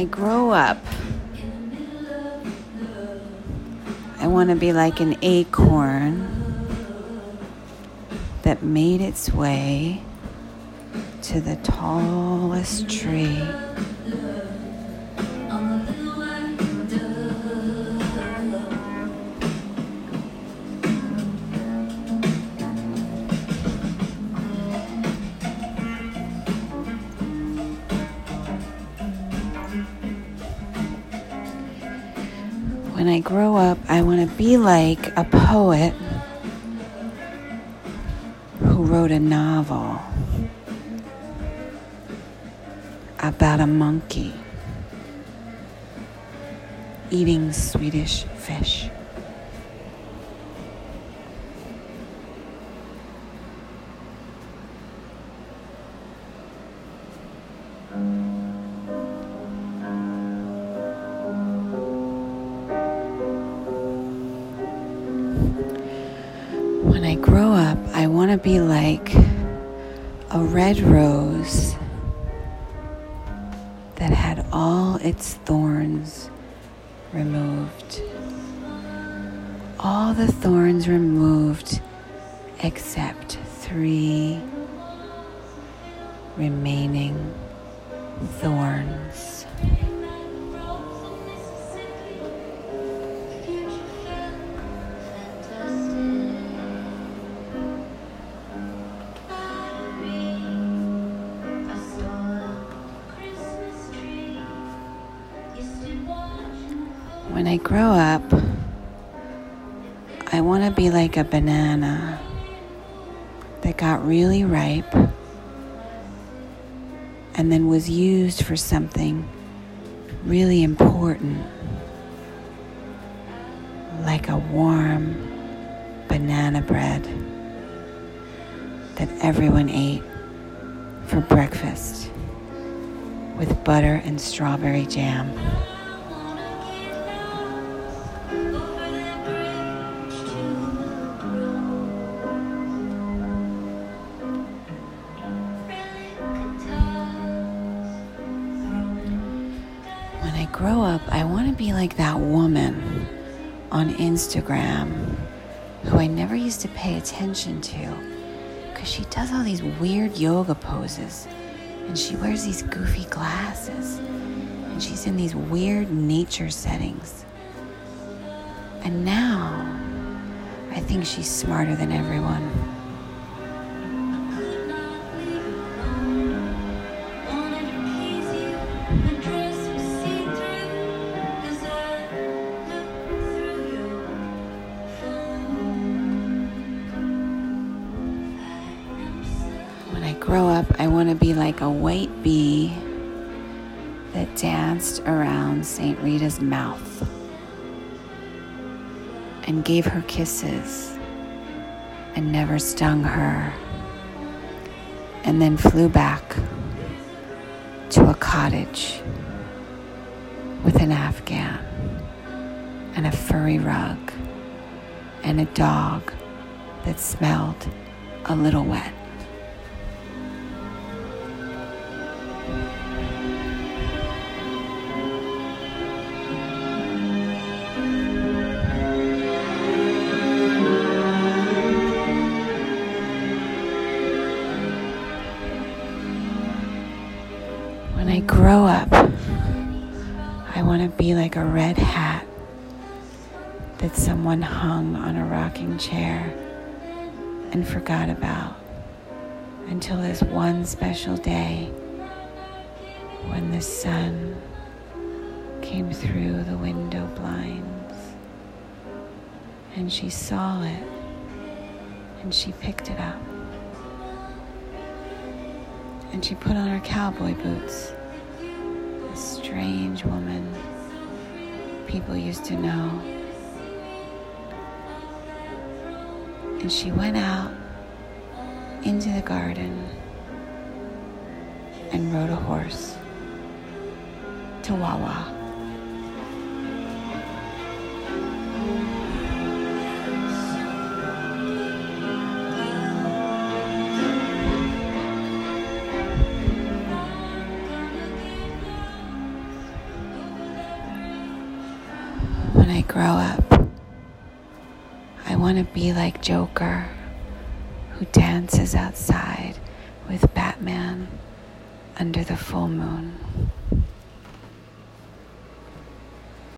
I grow up, I want to be like an acorn that made its way to the tallest tree. When I grow up, I want to be like a poet who wrote a novel about a monkey eating Swedish fish. When I grow up, I want to be like a red rose that had all its thorns removed. All the thorns removed except three remaining thorns. When I grow up, I want to be like a banana that got really ripe and then was used for something really important, like a warm banana bread that everyone ate for breakfast with butter and strawberry jam. I grow up, I want to be like that woman on Instagram who I never used to pay attention to because she does all these weird yoga poses and she wears these goofy glasses and she's in these weird nature settings. And now I think she's smarter than everyone. Grow up, I want to be like a white bee that danced around St. Rita's mouth and gave her kisses and never stung her, and then flew back to a cottage with an Afghan and a furry rug and a dog that smelled a little wet. When I grow up, I want to be like a red hat that someone hung on a rocking chair and forgot about until this one special day when the sun came through the window blinds and she saw it and she picked it up and she put on her cowboy boots. Strange woman people used to know. And she went out into the garden and rode a horse to Wawa. When I grow up, I want to be like Joker, who dances outside with Batman under the full moon.